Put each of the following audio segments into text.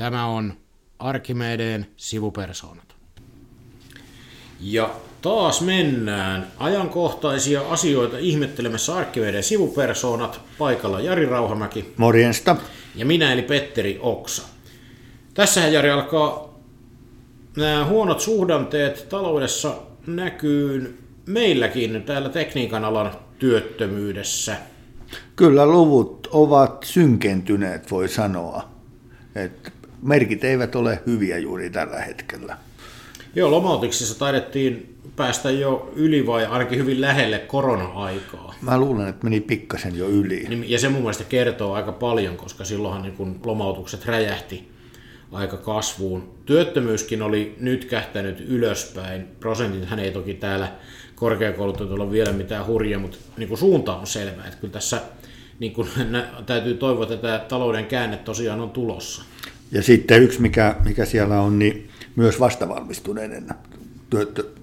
Tämä on Arkimedeen sivupersoonat. Ja taas mennään ajankohtaisia asioita ihmettelemässä Arkimedeen sivupersoonat. Paikalla Jari Rauhamäki. Morjensta. Ja minä eli Petteri Oksa. Tässähän Jari alkaa nämä huonot suhdanteet taloudessa näkyy meilläkin täällä tekniikan alan työttömyydessä. Kyllä luvut ovat synkentyneet, voi sanoa. Et merkit eivät ole hyviä juuri tällä hetkellä. Joo, lomautuksissa taidettiin päästä jo yli vai ainakin hyvin lähelle korona-aikaa. Mä luulen, että meni pikkasen jo yli. Niin, ja se mun mielestä kertoo aika paljon, koska silloinhan niin kun lomautukset räjähti aika kasvuun. Työttömyyskin oli nyt kähtänyt ylöspäin. Prosentit hän ei toki täällä korkeakoulutetulla ole vielä mitään hurjaa, mutta niin kuin suunta on selvä. Että kyllä tässä niin kuin, täytyy toivoa, että tämä talouden käänne tosiaan on tulossa. Ja sitten yksi, mikä, mikä siellä on, niin myös vastavalmistuneiden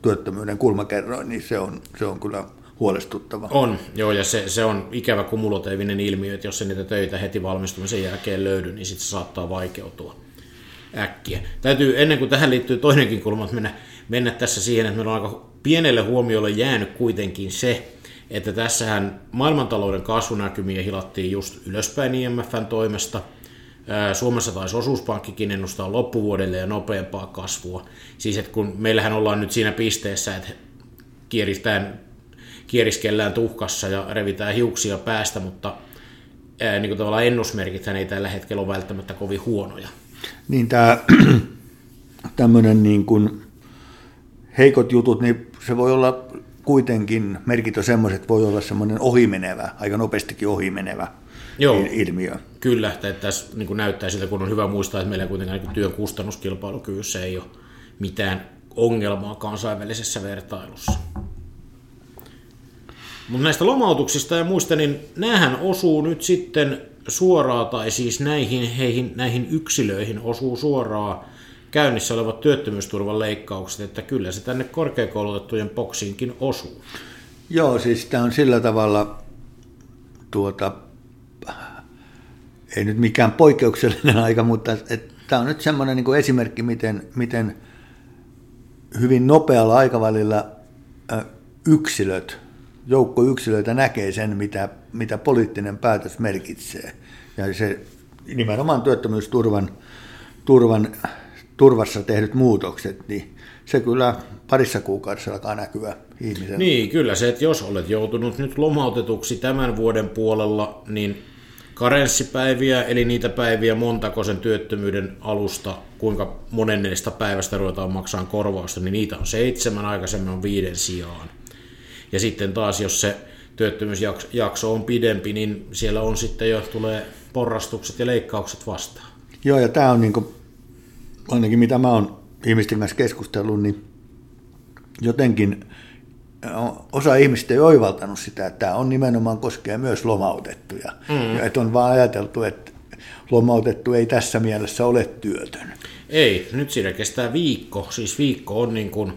työttömyyden kulmakerroin, niin se on, se on kyllä huolestuttava. On, joo, ja se, se on ikävä kumulatiivinen ilmiö, että jos se niitä töitä heti valmistumisen jälkeen löydy, niin sitten se saattaa vaikeutua äkkiä. Täytyy, ennen kuin tähän liittyy toinenkin kulma, mennä, mennä tässä siihen, että meillä on aika pienelle huomiolle jäänyt kuitenkin se, että tässähän maailmantalouden kasvunäkymiä hilattiin just ylöspäin IMFn toimesta – Suomessa taisi osuuspankkikin ennustaa loppuvuodelle ja nopeampaa kasvua. Siis että kun meillähän ollaan nyt siinä pisteessä, että kieristään, kieriskellään tuhkassa ja revitään hiuksia päästä, mutta ää, niin kuin tavallaan ennusmerkithän ei tällä hetkellä ole välttämättä kovin huonoja. Niin tämä tämmöinen niin kuin heikot jutut, niin se voi olla kuitenkin, merkit semmoiset, voi olla semmoinen ohimenevä, aika nopeastikin ohimenevä Joo, ilmiö. Kyllä, että tässä niin kuin näyttää siltä, kun on hyvä muistaa, että meillä kuitenkaan niin työn kustannuskilpailukyvyssä ei ole mitään ongelmaa kansainvälisessä vertailussa. Mutta näistä lomautuksista ja muista, niin näähän osuu nyt sitten suoraan, tai siis näihin, heihin, näihin yksilöihin osuu suoraan käynnissä olevat työttömyysturvan leikkaukset, että kyllä se tänne korkeakoulutettujen boksiinkin osuu. Joo, siis tämä on sillä tavalla tuota, ei nyt mikään poikkeuksellinen aika, mutta tämä on nyt semmoinen niin kuin esimerkki, miten, miten hyvin nopealla aikavälillä yksilöt, joukko yksilöitä näkee sen, mitä, mitä poliittinen päätös merkitsee. Ja se nimenomaan työttömyysturvan turvan, turvassa tehdyt muutokset, niin se kyllä parissa kuukaudessa alkaa näkyä ihmisen. Niin, kyllä se, että jos olet joutunut nyt lomautetuksi tämän vuoden puolella, niin karenssipäiviä, eli niitä päiviä montako sen työttömyyden alusta, kuinka monenneista päivästä ruvetaan maksamaan korvausta, niin niitä on seitsemän, aikaisemmin on viiden sijaan. Ja sitten taas, jos se työttömyysjakso on pidempi, niin siellä on sitten jo tulee porrastukset ja leikkaukset vastaan. Joo, ja tämä on niin kuin, ainakin mitä mä oon ihmisten kanssa keskustellut, niin jotenkin osa ihmistä ei oivaltanut sitä, että tämä on nimenomaan koskee myös lomautettuja. Mm. Että on vaan ajateltu, että lomautettu ei tässä mielessä ole työtön. Ei, nyt siinä kestää viikko. Siis viikko on niin kuin,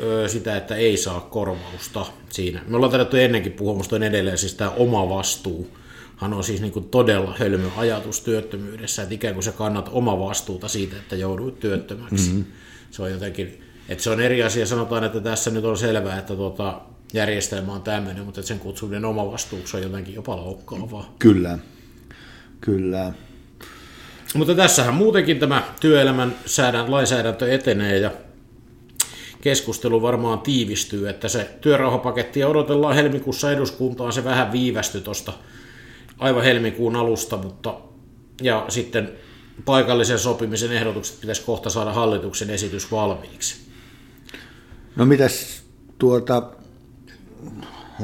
ö, sitä, että ei saa korvausta siinä. Me ollaan tarvittu ennenkin puhua, musta on edelleen siis tämä oma vastuu. Hän on siis niin kuin todella hölmö ajatus työttömyydessä, että ikään kuin sä kannat oma vastuuta siitä, että jouduit työttömäksi. Mm-hmm. Se on jotenkin et se on eri asia, sanotaan, että tässä nyt on selvää, että tuota, järjestelmä on tämmöinen, mutta sen kutsuminen oma vastuuksi on jotenkin jopa loukkaavaa. Kyllä, kyllä. Mutta tässähän muutenkin tämä työelämän säädän, lainsäädäntö etenee ja keskustelu varmaan tiivistyy, että se työrauhapaketti odotellaan helmikuussa eduskuntaan, se vähän viivästyi tuosta aivan helmikuun alusta, mutta ja sitten paikallisen sopimisen ehdotukset pitäisi kohta saada hallituksen esitys valmiiksi. No mitäs tuota,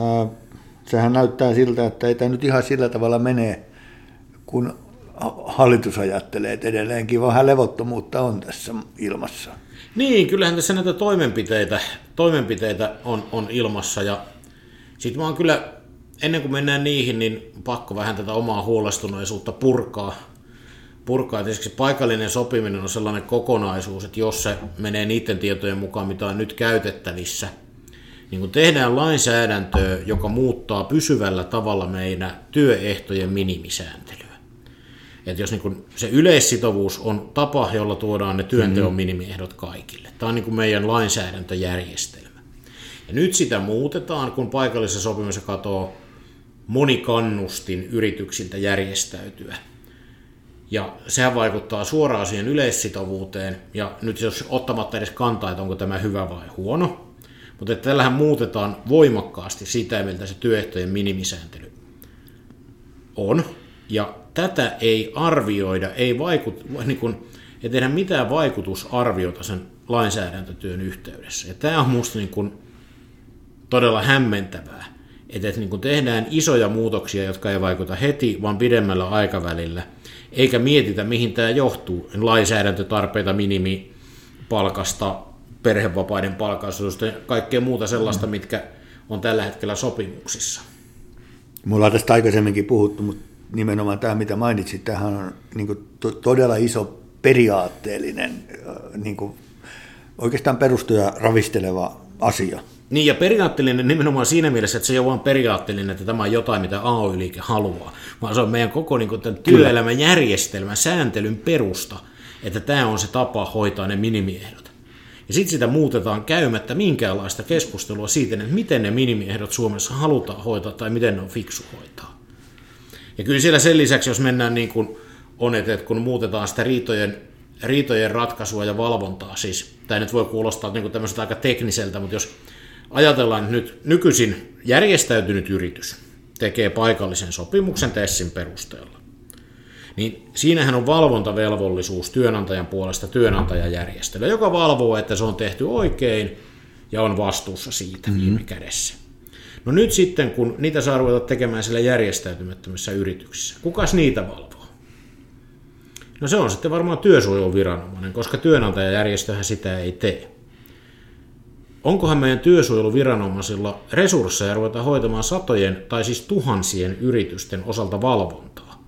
äh, sehän näyttää siltä, että ei tämä nyt ihan sillä tavalla mene, kun hallitus ajattelee, että edelleenkin vähän levottomuutta on tässä ilmassa. Niin, kyllähän tässä näitä toimenpiteitä, toimenpiteitä on, on ilmassa ja sitten mä oon kyllä, ennen kuin mennään niihin, niin pakko vähän tätä omaa huolestuneisuutta purkaa purkaa. Että paikallinen sopiminen on sellainen kokonaisuus, että jos se menee niiden tietojen mukaan, mitä on nyt käytettävissä, niin kun tehdään lainsäädäntöä, joka muuttaa pysyvällä tavalla meidän työehtojen minimisääntelyä, Että jos niin kuin se yleissitovuus on tapa, jolla tuodaan ne työnteon minimiehdot kaikille. Tämä on niin meidän lainsäädäntöjärjestelmä. Ja nyt sitä muutetaan, kun paikallisessa sopimisessa katoo monikannustin yrityksiltä järjestäytyä. Ja sehän vaikuttaa suoraan siihen yleissitovuuteen, ja nyt jos ottamatta edes kantaa, että onko tämä hyvä vai huono, mutta tällähän muutetaan voimakkaasti sitä, miltä se työehtojen minimisääntely on, ja tätä ei arvioida, ei, vaikut, niin kuin, ei tehdä mitään vaikutusarviota sen lainsäädäntötyön yhteydessä. Ja tämä on minusta niin kuin todella hämmentävää, että, että niin kuin tehdään isoja muutoksia, jotka ei vaikuta heti, vaan pidemmällä aikavälillä, eikä mietitä, mihin tämä johtuu. Lainsäädäntötarpeita minimipalkasta, perhevapaiden palkasuudesta ja kaikkea muuta sellaista, mitkä on tällä hetkellä sopimuksissa. Mulla on tästä aikaisemminkin puhuttu, mutta nimenomaan tämä, mitä mainitsit, tähän on niin kuin to- todella iso periaatteellinen, äh, niin kuin oikeastaan perustuja ravisteleva asia. Niin, ja periaatteellinen nimenomaan siinä mielessä, että se ei ole vain periaatteellinen, että tämä on jotain, mitä AY-liike haluaa, vaan se on meidän koko niin kuin, tämän työelämän järjestelmän, sääntelyn perusta, että tämä on se tapa hoitaa ne minimiehdot. Ja sitten sitä muutetaan käymättä minkäänlaista keskustelua siitä, että miten ne minimiehdot Suomessa halutaan hoitaa tai miten ne on fiksu hoitaa. Ja kyllä siellä sen lisäksi, jos mennään niin kuin on, että kun muutetaan sitä riitojen, riitojen ratkaisua ja valvontaa, siis tämä nyt voi kuulostaa niin kuin tämmöiseltä aika tekniseltä, mutta jos ajatellaan että nyt nykyisin järjestäytynyt yritys tekee paikallisen sopimuksen TESSin perusteella, niin siinähän on valvontavelvollisuus työnantajan puolesta työnantajajärjestöllä, joka valvoo, että se on tehty oikein ja on vastuussa siitä mm-hmm. viime kädessä. No nyt sitten, kun niitä saa ruveta tekemään sillä järjestäytymättömissä yrityksissä, kukas niitä valvoo? No se on sitten varmaan työsuojeluviranomainen, koska työnantajajärjestöhän sitä ei tee. Onkohan meidän työsuojeluviranomaisilla resursseja ruveta hoitamaan satojen tai siis tuhansien yritysten osalta valvontaa?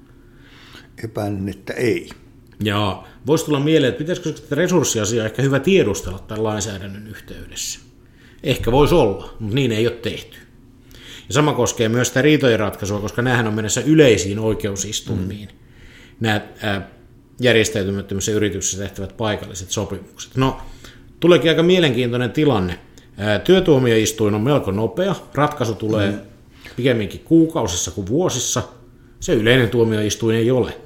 Epäilen, että ei. Ja voisi tulla mieleen, että pitäisikö sitä resurssiasiaa ehkä hyvä tiedustella tämän lainsäädännön yhteydessä. Ehkä voisi olla, mutta niin ei ole tehty. Ja sama koskee myös sitä riitojen ratkaisua, koska näähän on mennessä yleisiin oikeusistumiin. Mm. Nämä ää, järjestäytymättömissä yrityksissä tehtävät paikalliset sopimukset. No, tuleekin aika mielenkiintoinen tilanne. Työtuomioistuin on melko nopea, ratkaisu tulee mm. pikemminkin kuukausissa kuin vuosissa. Se yleinen tuomioistuin ei ole.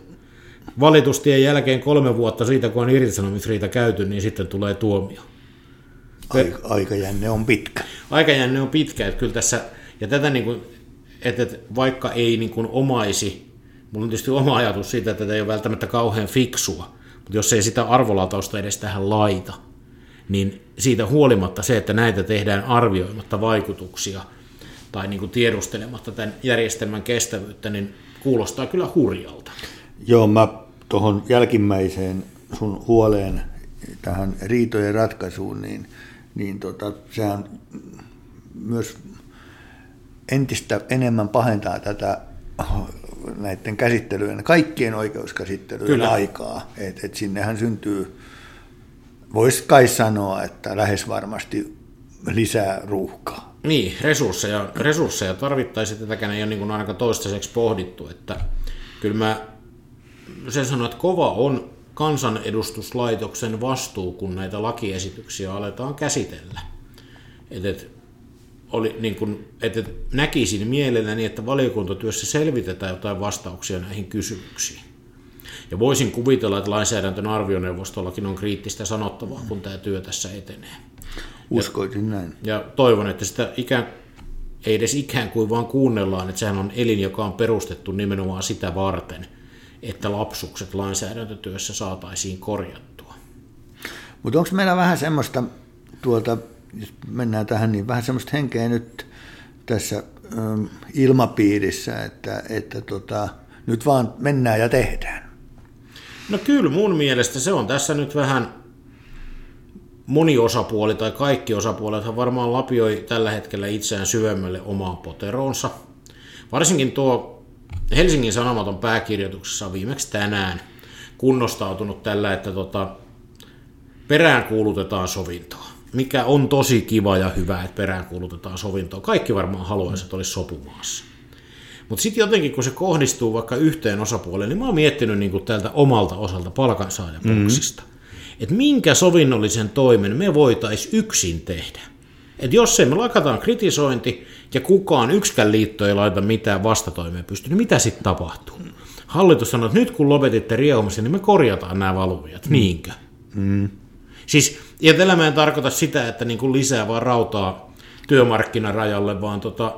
Valitustien jälkeen kolme vuotta siitä, kun on irtisanomisriita käyty, niin sitten tulee tuomio. Aika, aikajänne on pitkä. Aikajänne on pitkä, että kyllä tässä ja tätä niin kuin, että, että vaikka ei niin kuin omaisi, mulla on tietysti oma ajatus siitä, että tämä ei ole välttämättä kauhean fiksua, mutta jos ei sitä arvolatausta edes tähän laita, niin siitä huolimatta se, että näitä tehdään arvioimatta vaikutuksia tai niin kuin tiedustelematta tämän järjestelmän kestävyyttä, niin kuulostaa kyllä hurjalta. Joo, mä tuohon jälkimmäiseen sun huoleen tähän riitojen ratkaisuun, niin, niin tota, sehän myös entistä enemmän pahentaa tätä näiden käsittelyjen, kaikkien oikeuskäsittelyjen Kyllä. aikaa. Et, et sinnehän syntyy, voisi kai sanoa, että lähes varmasti lisää ruuhkaa. Niin, resursseja, resursseja tarvittaisiin, tätäkään ei ole niin ainakaan toistaiseksi pohdittu, että kyllä mä sen sanon, että kova on kansanedustuslaitoksen vastuu, kun näitä lakiesityksiä aletaan käsitellä. Et, et, oli, niin kuin, että näkisin mielelläni, että valiokuntatyössä selvitetään jotain vastauksia näihin kysymyksiin. Ja voisin kuvitella, että lainsäädäntön arvioneuvostollakin on kriittistä sanottavaa, kun tämä työ tässä etenee. Uskoisin ja, näin. Ja toivon, että sitä ikään, ei edes ikään kuin vaan kuunnellaan, että sehän on elin, joka on perustettu nimenomaan sitä varten, että lapsukset lainsäädäntötyössä saataisiin korjattua. Mutta onko meillä vähän semmoista tuolta jos mennään tähän, niin vähän semmoista henkeä nyt tässä ilmapiirissä, että, että tota, nyt vaan mennään ja tehdään. No kyllä mun mielestä se on tässä nyt vähän moni osapuoli tai kaikki osapuolet varmaan lapioi tällä hetkellä itseään syvemmälle omaa poteroonsa. Varsinkin tuo Helsingin Sanomaton pääkirjoituksessa on viimeksi tänään kunnostautunut tällä, että tota, perään kuulutetaan sovintoa mikä on tosi kiva ja hyvä, että peräänkuulutetaan sovintoa. Kaikki varmaan haluaisivat, että olisi sopumaassa. Mutta sitten jotenkin, kun se kohdistuu vaikka yhteen osapuoleen, niin mä oon miettinyt niin kuin tältä omalta osalta palkansaajaboksista, mm-hmm. että minkä sovinnollisen toimen me voitaisiin yksin tehdä. Että jos ei me lakataan kritisointi ja kukaan yksikään liitto ei laita mitään vastatoimia pysty, niin mitä sitten tapahtuu? Hallitus sanoo, että nyt kun lopetitte riehumisen, niin me korjataan nämä valuviat, mm. niinkö? Mm. Siis, ja tällä mä en tarkoita sitä, että niin kuin lisää vaan rautaa työmarkkinarajalle, vaan tota,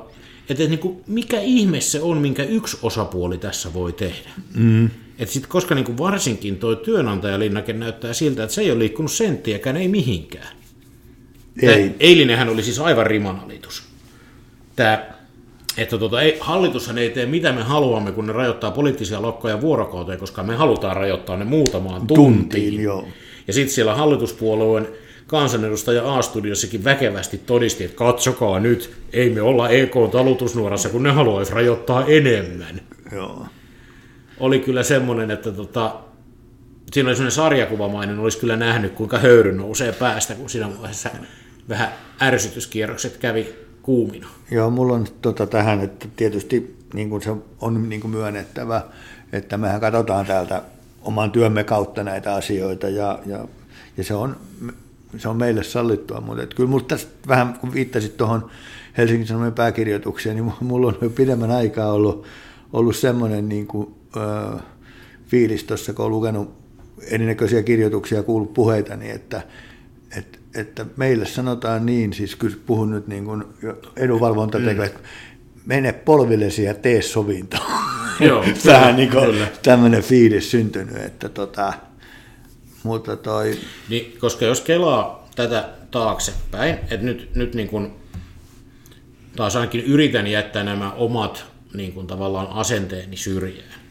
että niin kuin, mikä ihme se on, minkä yksi osapuoli tässä voi tehdä. Mm. Et sit, koska niin kuin varsinkin tuo työnantajalinnake näyttää siltä, että se ei ole liikkunut senttiäkään, ei mihinkään. Ei. eilinenhän oli siis aivan rimanalitus. Tämä, että tota, ei, hallitushan ei tee mitä me haluamme, kun ne rajoittaa poliittisia lokkoja vuorokauteen, koska me halutaan rajoittaa ne muutamaan tuntiin. tuntiin joo. Ja sitten siellä hallituspuolueen kansanedustaja A-studiossakin väkevästi todisti, että katsokaa nyt, ei me olla EK-talutusnuorassa, kun ne haluaisi rajoittaa enemmän. Joo. Oli kyllä semmoinen, että tota, siinä oli sellainen sarjakuvamainen, olisi kyllä nähnyt, kuinka höyry nousee päästä, kun siinä vaiheessa vähän ärsytyskierrokset kävi kuumina. Joo, mulla on tota tähän, että tietysti niin kuin se on niin kuin myönnettävä, että mehän katsotaan täältä oman työmme kautta näitä asioita ja, ja, ja se, on, se on meille sallittua, mutta että kyllä tässä vähän, kun viittasit tuohon Helsingin Sanomien pääkirjoitukseen, niin mulla on jo pidemmän aikaa ollut, ollut semmoinen niin kuin, ö, fiilis tuossa, kun olen lukenut erinäköisiä kirjoituksia ja kuullut puheita, niin että, että, että meille sanotaan niin, siis kyllä puhun nyt niin kuin edunvalvonta mm. tekee, mene polvillesi ja tee sovinto. Joo, Vähän niin kuin tämmöinen fiilis syntynyt, että tota, mutta toi... Niin, koska jos kelaa tätä taaksepäin, että nyt, nyt niin kuin, taas ainakin yritän jättää nämä omat niin kuin tavallaan asenteeni syrjään,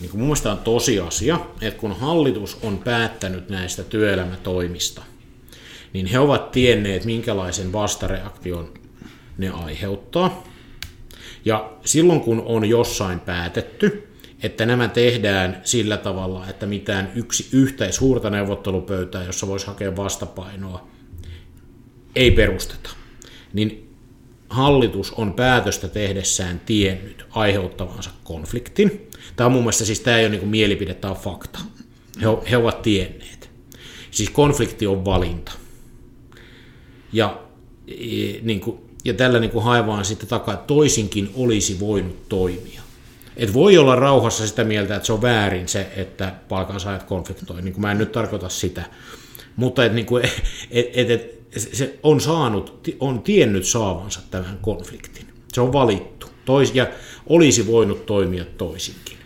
niin kuin mun mielestä on tosiasia, että kun hallitus on päättänyt näistä työelämätoimista, niin he ovat tienneet, minkälaisen vastareaktion ne aiheuttaa. Ja silloin kun on jossain päätetty, että nämä tehdään sillä tavalla, että mitään yksi yhtä suurta neuvottelupöytää, jossa voisi hakea vastapainoa, ei perusteta, niin hallitus on päätöstä tehdessään tiennyt aiheuttavansa konfliktin. Tämä on mun mielestä siis tämä ei ole niin mielipide, tämä on fakta. He, he ovat tienneet. Siis konflikti on valinta. Ja, e, niin kuin, ja tällä niin kuin haivaan sitten takaa, että toisinkin olisi voinut toimia. Et voi olla rauhassa sitä mieltä, että se on väärin se, että palkansaajat konfliktoi. Niin kuin mä en nyt tarkoita sitä. Mutta et, niin kuin, et, et, et, se on saanut, on tiennyt saavansa tämän konfliktin. Se on valittu. Tois, ja olisi voinut toimia toisinkin.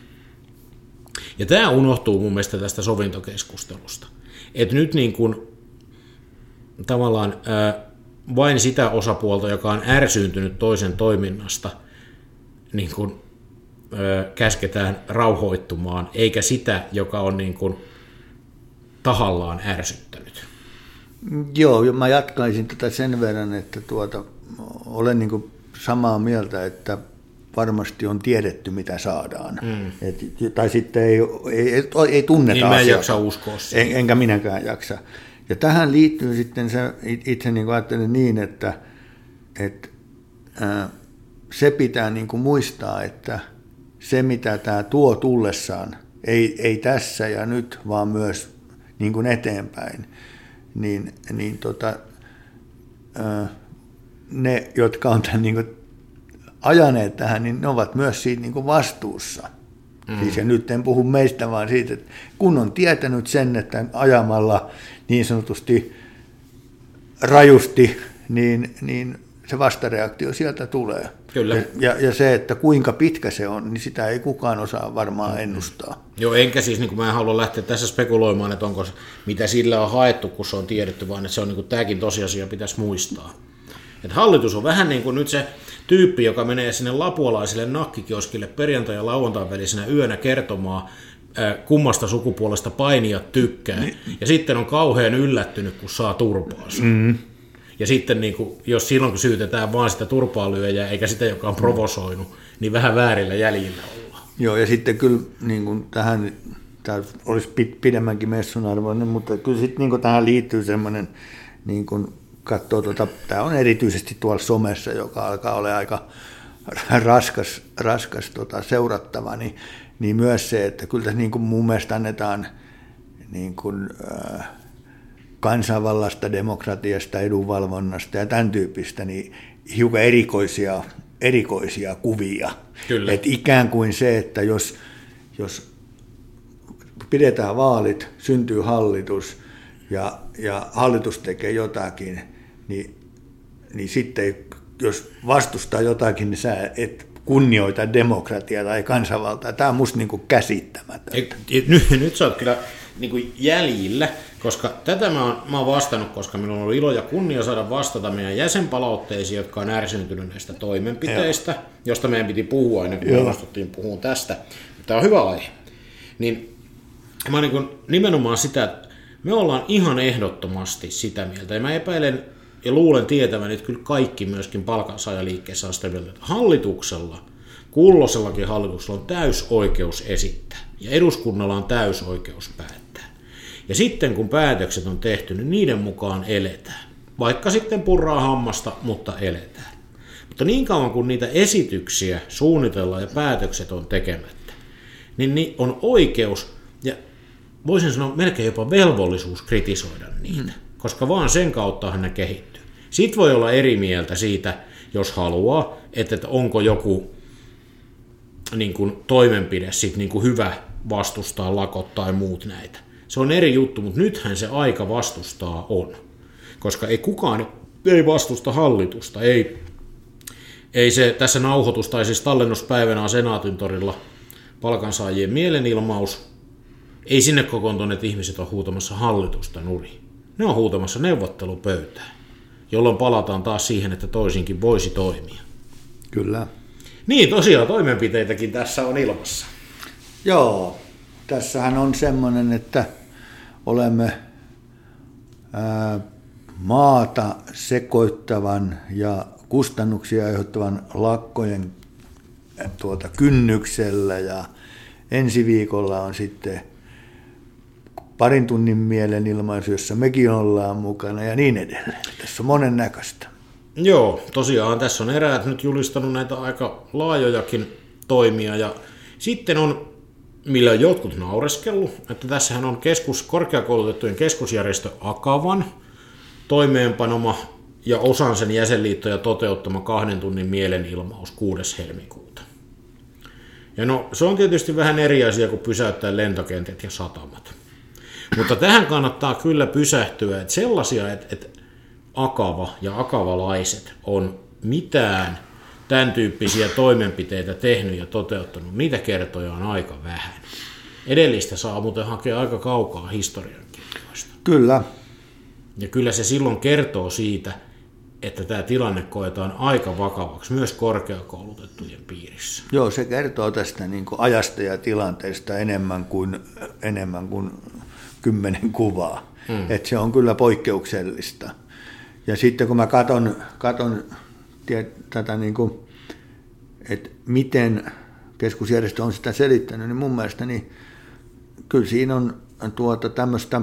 Ja tämä unohtuu mun mielestä tästä sovintokeskustelusta. Että nyt niin kuin, tavallaan ää, vain sitä osapuolta, joka on ärsyyntynyt toisen toiminnasta, niin kuin, käsketään rauhoittumaan, eikä sitä, joka on niin kuin, tahallaan ärsyttänyt. Joo, mä jatkaisin tätä sen verran, että tuota, olen niin samaa mieltä, että varmasti on tiedetty, mitä saadaan. Mm. Et, tai sitten ei, ei, ei, ei tunneta niin mä en jaksa uskoa en, enkä minäkään jaksa. Ja tähän liittyy sitten se, itse niin ajattelen niin, että, että se pitää niin kuin muistaa, että se mitä tämä tuo tullessaan, ei, ei tässä ja nyt, vaan myös niin kuin eteenpäin, niin, niin tota, ne, jotka on tämän niin kuin ajaneet tähän, niin ne ovat myös siitä niin kuin vastuussa. Mm. Siis ja nyt en puhu meistä, vaan siitä, että kun on tietänyt sen, että ajamalla niin sanotusti rajusti, niin, niin se vastareaktio sieltä tulee. Kyllä. Ja, ja, ja se, että kuinka pitkä se on, niin sitä ei kukaan osaa varmaan mm. ennustaa. Joo, enkä siis, niin kuin mä en halua lähteä tässä spekuloimaan, että onko mitä sillä on haettu, kun se on tiedetty, vaan että se on niin kuin, tämäkin tosiasia pitäisi muistaa. Et hallitus on vähän niin kuin nyt se tyyppi, joka menee sinne lapualaiselle nakkikioskille perjantai- ja lauantain välisenä yönä kertomaan, kummasta sukupuolesta painijat tykkää, niin. ja sitten on kauhean yllättynyt, kun saa turpaansa. Mm. Ja sitten niin kuin, jos silloin kun syytetään vaan sitä turpaalyöjää, eikä sitä, joka on provosoinut, niin vähän väärillä jäljillä ollaan. Joo, ja sitten kyllä niin kuin tähän, tämä olisi pidemmänkin messun arvoinen, mutta kyllä sitten niin kuin tähän liittyy semmoinen niin kuin katsoo, tuota, tämä on erityisesti tuolla somessa, joka alkaa olla aika, raskas, raskas tota, seurattava, niin, niin myös se, että kyllä tässä niin kuin mun mielestä annetaan niin kuin, äh, kansanvallasta, demokratiasta, edunvalvonnasta ja tämän tyyppistä, niin hiukan erikoisia, erikoisia kuvia. Kyllä. Et ikään kuin se, että jos, jos pidetään vaalit, syntyy hallitus ja, ja hallitus tekee jotakin, niin, niin sitten jos vastustaa jotakin, niin sä et kunnioita demokratiaa tai kansanvaltaa. Tämä on musta niin käsittämätöntä. Nyt, nyt sä oot kyllä niin kuin jäljillä, koska tätä mä oon, mä oon vastannut, koska minulla on ollut ilo ja kunnia saada vastata meidän jäsenpalautteisiin, jotka on ärsyntynyt näistä toimenpiteistä, Joo. josta meidän piti puhua ennen kuin onnistuttiin puhumaan tästä. Tämä on hyvä aihe. Niin mä niin nimenomaan sitä, että me ollaan ihan ehdottomasti sitä mieltä, ja mä epäilen ja luulen tietävän, että kyllä kaikki myöskin palkansaajaliikkeessä on sitä mieltä, että hallituksella, kulloisellakin hallituksella on täysoikeus esittää, ja eduskunnalla on täysoikeus päättää. Ja sitten kun päätökset on tehty, niin niiden mukaan eletään. Vaikka sitten purraa hammasta, mutta eletään. Mutta niin kauan kuin niitä esityksiä suunnitellaan ja päätökset on tekemättä, niin on oikeus ja voisin sanoa melkein jopa velvollisuus kritisoida niitä, hmm. koska vaan sen kauttahan ne kehittyy. Sitten voi olla eri mieltä siitä, jos haluaa, että, että onko joku niin kuin, toimenpide sit, niin kuin hyvä vastustaa lakot tai muut näitä. Se on eri juttu, mutta nythän se aika vastustaa on. Koska ei kukaan ei vastusta hallitusta, ei, ei se tässä nauhoitus tai siis tallennuspäivänä Senaatin torilla palkansaajien mielenilmaus, ei sinne kokoontuneet ihmiset ole huutamassa hallitusta nuri. Ne on huutamassa neuvottelupöytään, jolloin palataan taas siihen, että toisinkin voisi toimia. Kyllä. Niin, tosiaan toimenpiteitäkin tässä on ilmassa. Joo, tässähän on semmoinen, että olemme maata sekoittavan ja kustannuksia aiheuttavan lakkojen tuota, kynnyksellä ja ensi viikolla on sitten parin tunnin mielenilmaisu, jossa mekin ollaan mukana ja niin edelleen. Tässä on monen näköistä. Joo, tosiaan tässä on eräät nyt julistanut näitä aika laajojakin toimia ja sitten on, millä on jotkut naureskellut, että tässähän on keskus, korkeakoulutettujen keskusjärjestö Akavan toimeenpanoma ja osan sen jäsenliittoja toteuttama kahden tunnin mielenilmaus 6. helmikuuta. Ja no, se on tietysti vähän eri asia kuin pysäyttää lentokentät ja satamat. Mutta tähän kannattaa kyllä pysähtyä, että sellaisia, että, että akava ja akavalaiset on mitään tämän tyyppisiä toimenpiteitä tehnyt ja toteuttanut, niitä kertoja on aika vähän. Edellistä saa muuten hakea aika kaukaa historian kirjoista. Kyllä. Ja kyllä se silloin kertoo siitä, että tämä tilanne koetaan aika vakavaksi myös korkeakoulutettujen piirissä. Joo, se kertoo tästä niin kuin ajasta ja tilanteesta enemmän kuin, enemmän kuin kymmenen kuvaa. Hmm. Et se on kyllä poikkeuksellista. Ja sitten kun mä katon, katon tätä, niin kuin, että miten keskusjärjestö on sitä selittänyt, niin mun mielestä niin kyllä siinä on tuota tämmöistä,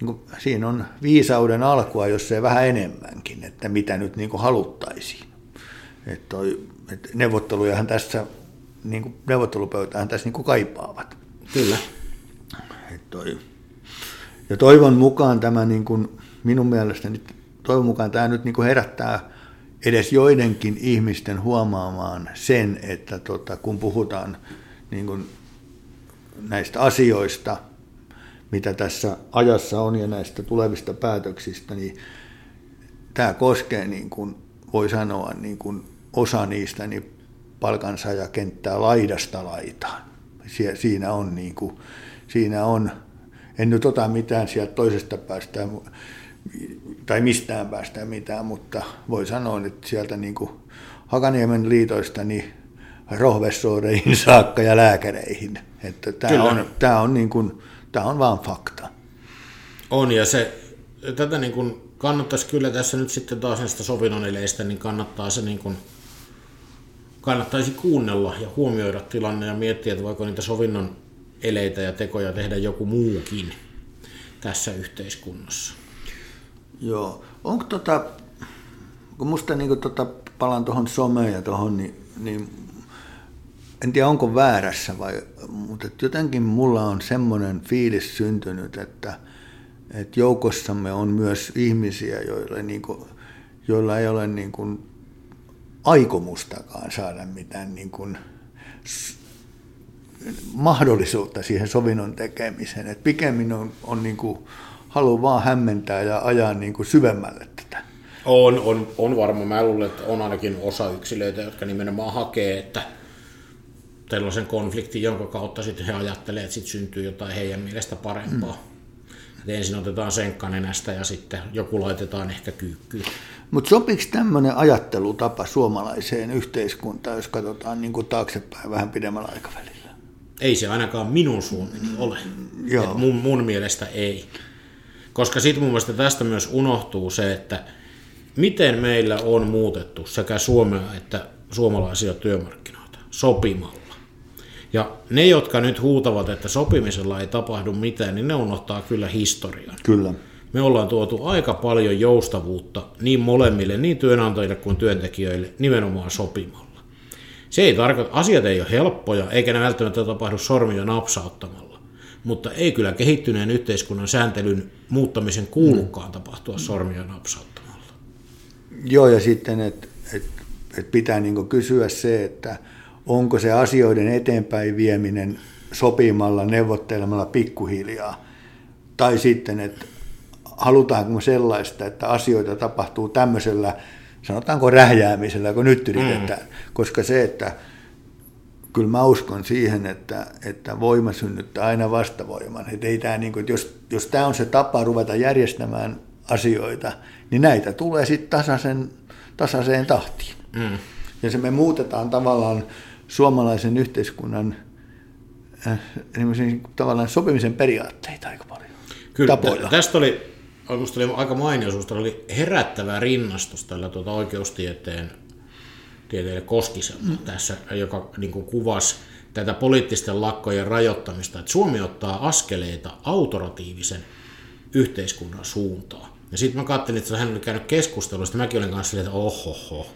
niin kuin, siinä on viisauden alkua, jos ei vähän enemmänkin, että mitä nyt niin kuin haluttaisiin. Että toi, että neuvottelujahan tässä, niin kuin, neuvottelupöytähän tässä niin kuin kaipaavat. Kyllä. Että toi, ja toivon mukaan tämä niin kuin, minun mielestäni toivon mukaan tämä nyt niin kuin herättää edes joidenkin ihmisten huomaamaan sen, että tota, kun puhutaan niin kuin näistä asioista, mitä tässä ajassa on ja näistä tulevista päätöksistä, niin tämä koskee, niin kuin voi sanoa, niin kuin osa niistä niin palkansaajakenttää laidasta laitaan. Siinä on, niin kuin, siinä on, en nyt ota mitään sieltä toisesta päästä, tai mistään päästä mitään, mutta voi sanoa, että sieltä niin kuin Hakaniemen liitoista niin rohvessuoreihin saakka ja lääkäreihin. Että tämä, on, tämä, on niin kuin, tämä on vaan fakta. On, ja se, tätä niin kuin kannattaisi kyllä tässä nyt sitten taas näistä sovinnon eleistä, niin kannattaa se niin kuin, kannattaisi kuunnella ja huomioida tilanne ja miettiä, että voiko niitä sovinnon eleitä ja tekoja tehdä joku muukin tässä yhteiskunnassa. Joo. Onko tota, kun musta niin tota, palaan tuohon someen ja tuohon, niin, niin en tiedä onko väärässä vai, mutta jotenkin mulla on semmoinen fiilis syntynyt, että, että joukossamme on myös ihmisiä, joille, niin kuin, joilla ei ole niin kuin, aikomustakaan saada mitään niin kuin, mahdollisuutta siihen sovinnon tekemiseen. Et pikemmin on, on niin kuin, halu vaan hämmentää ja ajaa niin kuin syvemmälle tätä. On, on, on varma. Mä luulen, että on ainakin osa yksilöitä, jotka nimenomaan hakee, että tällaisen konfliktin, jonka kautta sitten he ajattelee, että sitten syntyy jotain heidän mielestä parempaa. Mm. ensin otetaan senkka nenästä ja sitten joku laitetaan ehkä kyykkyyn. Mutta sopiiko tämmöinen ajattelutapa suomalaiseen yhteiskuntaan, jos katsotaan niin kuin taaksepäin vähän pidemmällä aikavälillä? Ei se ainakaan minun Suomeni ole. Joo. mun, mun mielestä ei. Koska sitten mun mielestä tästä myös unohtuu se, että miten meillä on muutettu sekä Suomea että suomalaisia työmarkkinoita sopimalla. Ja ne, jotka nyt huutavat, että sopimisella ei tapahdu mitään, niin ne unohtaa kyllä historian. Kyllä. Me ollaan tuotu aika paljon joustavuutta niin molemmille, niin työnantajille kuin työntekijöille, nimenomaan sopimalla. Se ei tarkoita, asiat ei ole helppoja, eikä ne välttämättä tapahdu sormia napsauttamalla. Mutta ei kyllä kehittyneen yhteiskunnan sääntelyn muuttamisen kuulukaan mm. tapahtua sormia napsauttamalla. Joo, ja sitten, että et, et pitää niinku kysyä se, että onko se asioiden eteenpäin vieminen sopimalla, neuvottelemalla pikkuhiljaa, tai sitten, että halutaanko sellaista, että asioita tapahtuu tämmöisellä sanotaanko rähjäämisellä, kun nyt yritetään. Mm. Koska se, että kyllä mä uskon siihen, että, että voima synnyttää aina vastavoiman. Että ei tämä, niin kuin, että jos, jos tämä on se tapa ruveta järjestämään asioita, niin näitä tulee sitten tasaisen, tasaiseen tahtiin. Mm. Ja se me muutetaan tavallaan suomalaisen yhteiskunnan äh, tavallaan sopimisen periaatteita aika paljon. Kyllä, tapoja. tästä oli oli aika mainio, oli herättävä rinnastus tällä tuota oikeustieteen tieteelle Koskisella mm. tässä, joka niin kuin kuvasi tätä poliittisten lakkojen rajoittamista, että Suomi ottaa askeleita autoratiivisen yhteiskunnan suuntaan. Ja sitten mä katselin, että hän oli käynyt keskustelua, sitten mäkin olin kanssa silleen, että ohoho.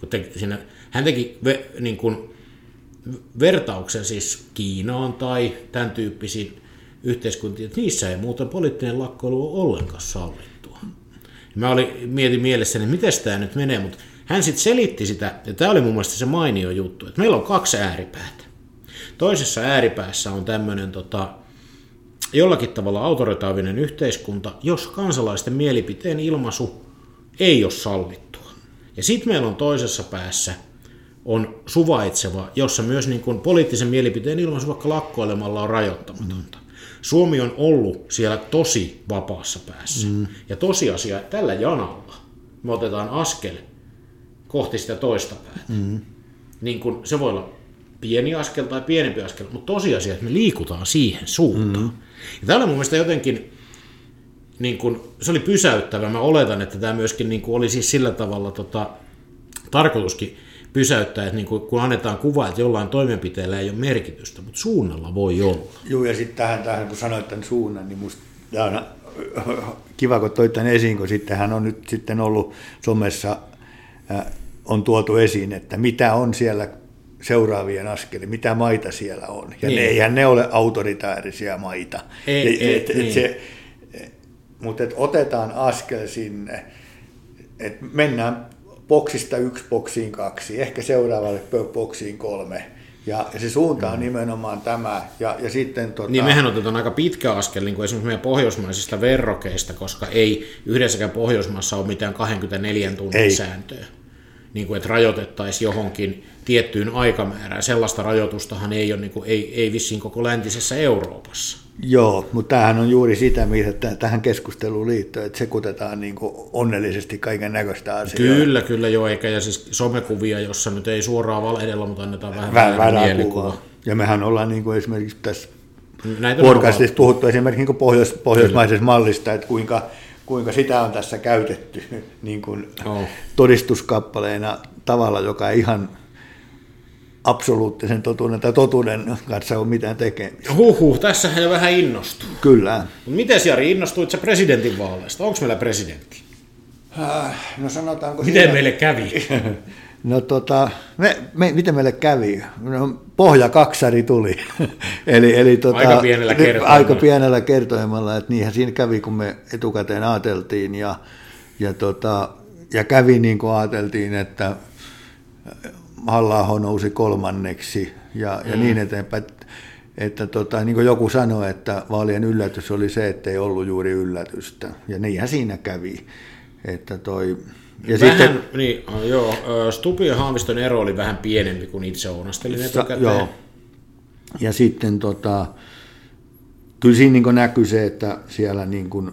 Kun te, siinä, hän teki ve, niin kuin, vertauksen siis Kiinaan tai tämän tyyppisiin yhteiskuntia, että niissä ei muuten poliittinen lakkoilu ole ollenkaan sallittua. Mä olin, mietin mielessäni, että miten tämä nyt menee, mutta hän sitten selitti sitä, ja tämä oli mun mielestä se mainio juttu, että meillä on kaksi ääripäätä. Toisessa ääripäässä on tämmöinen tota, jollakin tavalla autoritaavinen yhteiskunta, jos kansalaisten mielipiteen ilmaisu ei ole sallittua. Ja sitten meillä on toisessa päässä on suvaitseva, jossa myös niin kuin poliittisen mielipiteen ilmaisu vaikka lakkoilemalla on rajoittamatonta. Suomi on ollut siellä tosi vapaassa päässä. Mm. Ja tosiasia, tällä janalla me otetaan askel kohti sitä toista päätä. Mm. Niin kun, se voi olla pieni askel tai pienempi askel, mutta tosiasia, että me liikutaan siihen suuntaan. Mm. Ja täällä mun mielestä jotenkin, niin kun, se oli pysäyttävä. Mä oletan, että tämä myöskin niin oli siis sillä tavalla tota, tarkoituskin pysäyttää, että niin kun annetaan kuva, että jollain toimenpiteellä ei ole merkitystä, mutta suunnalla voi olla. Joo, ja sitten tähän, tähän, kun sanoit tämän suunnan, niin musta on kiva, kun toit tämän esiin, kun sitten hän on nyt sitten ollut somessa, äh, on tuotu esiin, että mitä on siellä seuraavien askelien, mitä maita siellä on. Ja niin. ne, eihän ne ole autoritaarisia maita. Ei, et, ei, et, niin. mutta et otetaan askel sinne, että mennään boksista yksi boksiin kaksi, ehkä seuraavalle boksiin kolme. Ja se suunta on mm. nimenomaan tämä. Ja, ja sitten, tota... Niin mehän otetaan aika pitkä askel niin kuin esimerkiksi meidän pohjoismaisista verrokeista, koska ei yhdessäkään Pohjoismaassa ole mitään 24 tunnin ei. sääntöä. Niin kuin, että rajoitettaisiin johonkin tiettyyn aikamäärään. Sellaista rajoitustahan ei ole niin kuin, ei, ei vissiin koko läntisessä Euroopassa. Joo, mutta tämähän on juuri sitä, mitä tähän keskusteluun liittyy, että sekutetaan niin kuin onnellisesti kaiken näköistä asiaa. Kyllä, kyllä joo, eikä ja siis somekuvia, jossa nyt ei suoraan valehdella, mutta annetaan vähän väärää, väärää mielikuva. Ja mehän ollaan niin kuin esimerkiksi tässä Näitä podcastissa puhuttu esimerkiksi niin pohjois, pohjoismaisesta kyllä. mallista, että kuinka, kuinka sitä on tässä käytetty niin kuin oh. todistuskappaleena tavalla, joka ei ihan absoluuttisen totuuden tai totuuden kanssa ole mitään tekemistä. Huhhuh, tässä jo vähän innostuu. Kyllä. Miten Jari, innostuit sä presidentin vaaleista? Onko meillä presidentti? No sanotaanko Miten siinä- meille kävi? No tota, me, me, miten meille kävi? No, pohja kaksari tuli. eli, eli tota, Aika pienellä kertoimella. Aika pienellä kertoimella, että niinhän siinä kävi, kun me etukäteen ajateltiin ja, ja, tota, ja kävi niin kuin ajateltiin, että halla nousi kolmanneksi ja, ja mm. niin eteenpäin. Että, että tota, niin kuin joku sanoi, että vaalien yllätys oli se, että ei ollut juuri yllätystä. Ja niinhän siinä kävi. Että toi, ja vähän, sitten, niin, joo, ö, Stupin ja Haaviston ero oli vähän pienempi kuin itse ounastelin Sa- etukäteen. Joo. Ja sitten tota, kyllä siinä niin näkyy se, että siellä niin kuin,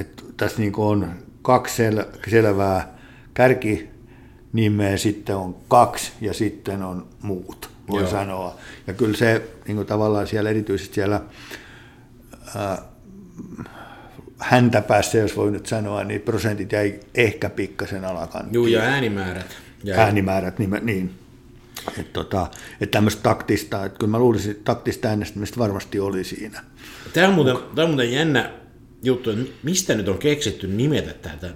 että tässä niin on kaksi sel- selvää kärkinimeä, sitten on kaksi ja sitten on muut, voi Joo. sanoa. Ja kyllä se niin kuin tavallaan siellä erityisesti siellä ää, häntä päässä, jos voi nyt sanoa, niin prosentit jäi ehkä pikkasen alakanttiin Juu, ja äänimäärät. Ja äänimäärät, niin, niin. Että tota, et tämmöistä taktista, että kyllä mä luulisin, että taktista äänestämistä varmasti oli siinä. Tämä on, muuten, tämä on muuten jännä juttu, että mistä nyt on keksitty nimetä tätä,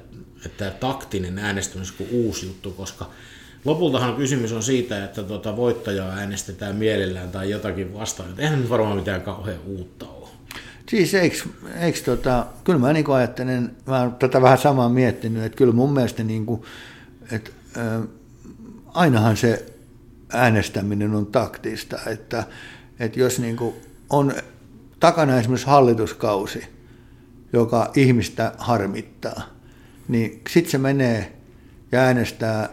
että tämä taktinen äänestäminen kuin uusi juttu, koska lopultahan kysymys on siitä, että tuota voittajaa äänestetään mielellään tai jotakin vastaan. Eihän nyt varmaan mitään kauhean uutta ole. Siis eikö, eikö tota, kyllä mä niin ajattelen, mä oon tätä vähän samaa miettinyt, että kyllä mun mielestä niin kuin, että, ainahan se äänestäminen on taktista, että, että jos niin kuin on takana esimerkiksi hallituskausi, joka ihmistä harmittaa, niin sitten se menee ja äänestää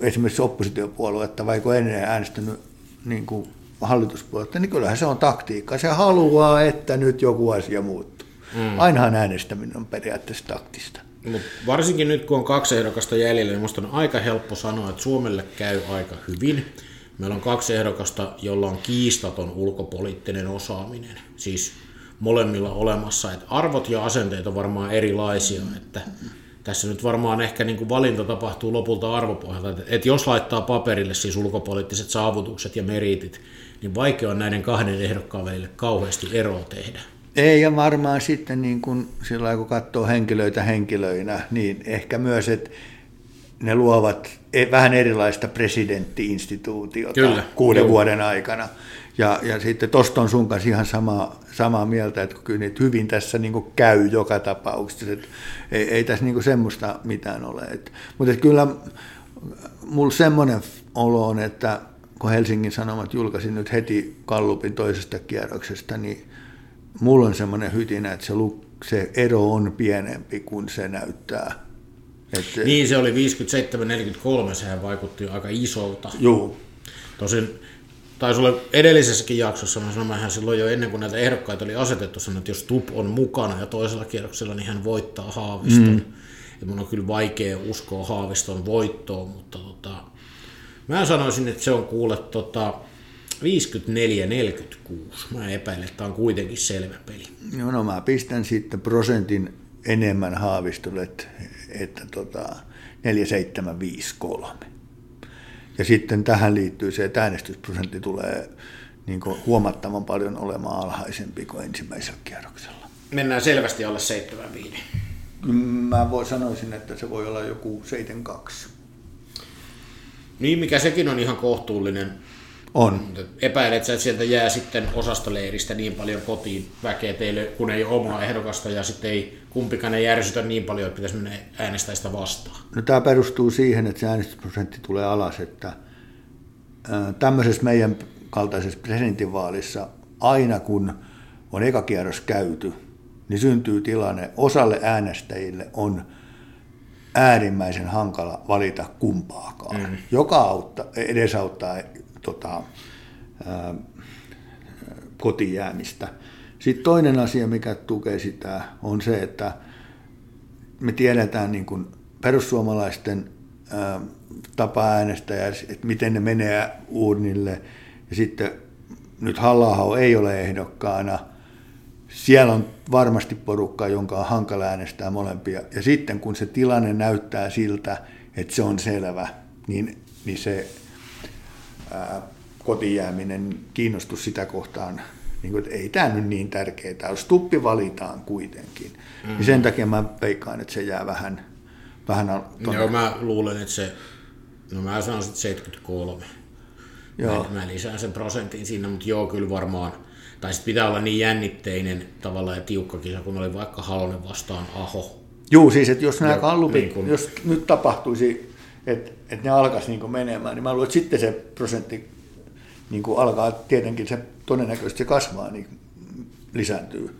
esimerkiksi oppositiopuoluetta, vaikka ennen äänestänyt niin kuin hallituspuoluetta, niin kyllähän se on taktiikka. Se haluaa, että nyt joku asia muuttuu. Mm. Ainahan äänestäminen on periaatteessa taktista. Mut varsinkin nyt, kun on kaksi ehdokasta jäljellä, niin minusta on aika helppo sanoa, että Suomelle käy aika hyvin. Meillä on kaksi ehdokasta, jolla on kiistaton ulkopoliittinen osaaminen. Siis molemmilla olemassa. Että arvot ja asenteet on varmaan erilaisia. Että tässä nyt varmaan ehkä niin kuin valinta tapahtuu lopulta arvopohjalta. Että, että jos laittaa paperille siis ulkopoliittiset saavutukset ja meritit, niin vaikea on näiden kahden ehdokkaan välille kauheasti eroa tehdä. Ei, ja varmaan sitten niin kun, sillä kun katsoo henkilöitä henkilöinä, niin ehkä myös, että ne luovat e- vähän erilaista presidenttiinstituutiota Kyllä, kuuden joo. vuoden aikana. Ja, ja sitten tuosta on sun kanssa ihan sama, samaa mieltä, että kyllä niitä hyvin tässä niin käy joka tapauksessa. Että ei, ei tässä niin semmoista mitään ole. Et, mutta et kyllä mulla semmoinen olo on, että kun Helsingin Sanomat julkaisi nyt heti Kallupin toisesta kierroksesta, niin mulla on semmoinen hytinä, että se, lu- se ero on pienempi kuin se näyttää. Et, Niin se oli 57-43, sehän vaikutti aika isolta. Juu, Tosin taisi olla edellisessäkin jaksossa, mä sanoin hän silloin jo ennen kuin näitä ehdokkaita oli asetettu, sanoin, että jos TUP on mukana ja toisella kierroksella, niin hän voittaa Haaviston. Mm. Ja mun on kyllä vaikea uskoa Haaviston voittoon, mutta tota, mä sanoisin, että se on kuule tota, 54-46. Mä epäilen, että tämä on kuitenkin selvä peli. no, no mä pistän sitten prosentin enemmän haavistolle, että, että tota 4753. Ja sitten tähän liittyy se, että äänestysprosentti tulee niin kuin huomattavan paljon olemaan alhaisempi kuin ensimmäisellä kierroksella. Mennään selvästi alle 75. Mä voi, sanoisin, että se voi olla joku 72. Niin, mikä sekin on ihan kohtuullinen On. Epäilet sä, että sieltä jää sitten osasta leiristä niin paljon kotiin väkeä teille, kun ei ole omaa ehdokasta ja sitten ei kumpikaan ei järsytä niin paljon, että pitäisi mennä äänestää sitä vastaan. No, tämä perustuu siihen, että se äänestysprosentti tulee alas, että tämmöisessä meidän kaltaisessa presidentinvaalissa aina kun on eka kierros käyty, niin syntyy tilanne, osalle äänestäjille on äärimmäisen hankala valita kumpaakaan, mm. joka auttaa, edesauttaa tota, ää, kotiin jäämistä. Sitten toinen asia, mikä tukee sitä, on se, että me tiedetään niin kuin perussuomalaisten tapa äänestää, että miten ne menee uurnille. Ja sitten nyt halla ei ole ehdokkaana. Siellä on varmasti porukka, jonka on hankala äänestää molempia. Ja sitten kun se tilanne näyttää siltä, että se on selvä, niin, niin se ää, kotijääminen, kiinnostus sitä kohtaan, niin kuin, että ei tämä nyt niin tärkeää, jos tuppi valitaan kuitenkin. Mm-hmm. Niin sen takia mä veikkaan, että se jää vähän, vähän tonne. Joo, mä luulen, että se, no mä sanoisin, että 73. Joo. Mä, mä lisään sen prosentin siinä, mutta joo, kyllä varmaan. Tai sitten pitää olla niin jännitteinen tavalla ja tiukka kisa, kun oli vaikka Halonen vastaan Aho. Juu, siis että jos nämä Joo, kallupit, niin kun- jos nyt tapahtuisi, että, että ne alkaisi niin menemään, niin mä luulen, että sitten se prosentti niin kuin alkaa, tietenkin se todennäköisesti se kasvaa, niin lisääntyy.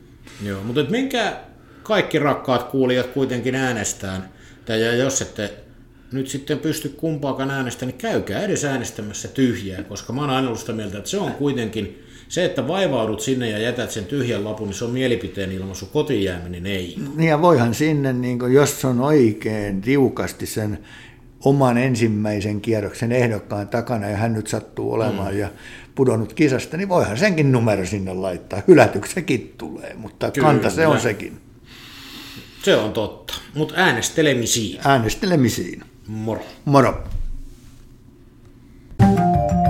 Joo, mutta et menkää kaikki rakkaat kuulijat kuitenkin äänestään. Tai ja jos ette nyt sitten pysty kumpaakaan äänestämään, niin käykää edes äänestämässä tyhjää, koska mä oon aina ollut sitä mieltä, että se on kuitenkin se, että vaivaudut sinne ja jätät sen tyhjän lapun, niin se on mielipiteen ilmaisu, kotiin jääminen ei. Niin ja voihan sinne, niin kuin, jos on oikein tiukasti sen oman ensimmäisen kierroksen ehdokkaan takana ja hän nyt sattuu olemaan mm. ja pudonnut kisasta, niin voihan senkin numero sinne laittaa. Hylätyksekin tulee, mutta Kyllä. kanta se on sekin. Se on totta. Mutta äänestelemisiin. Äänestelemisiin. Moro. Moro. thank you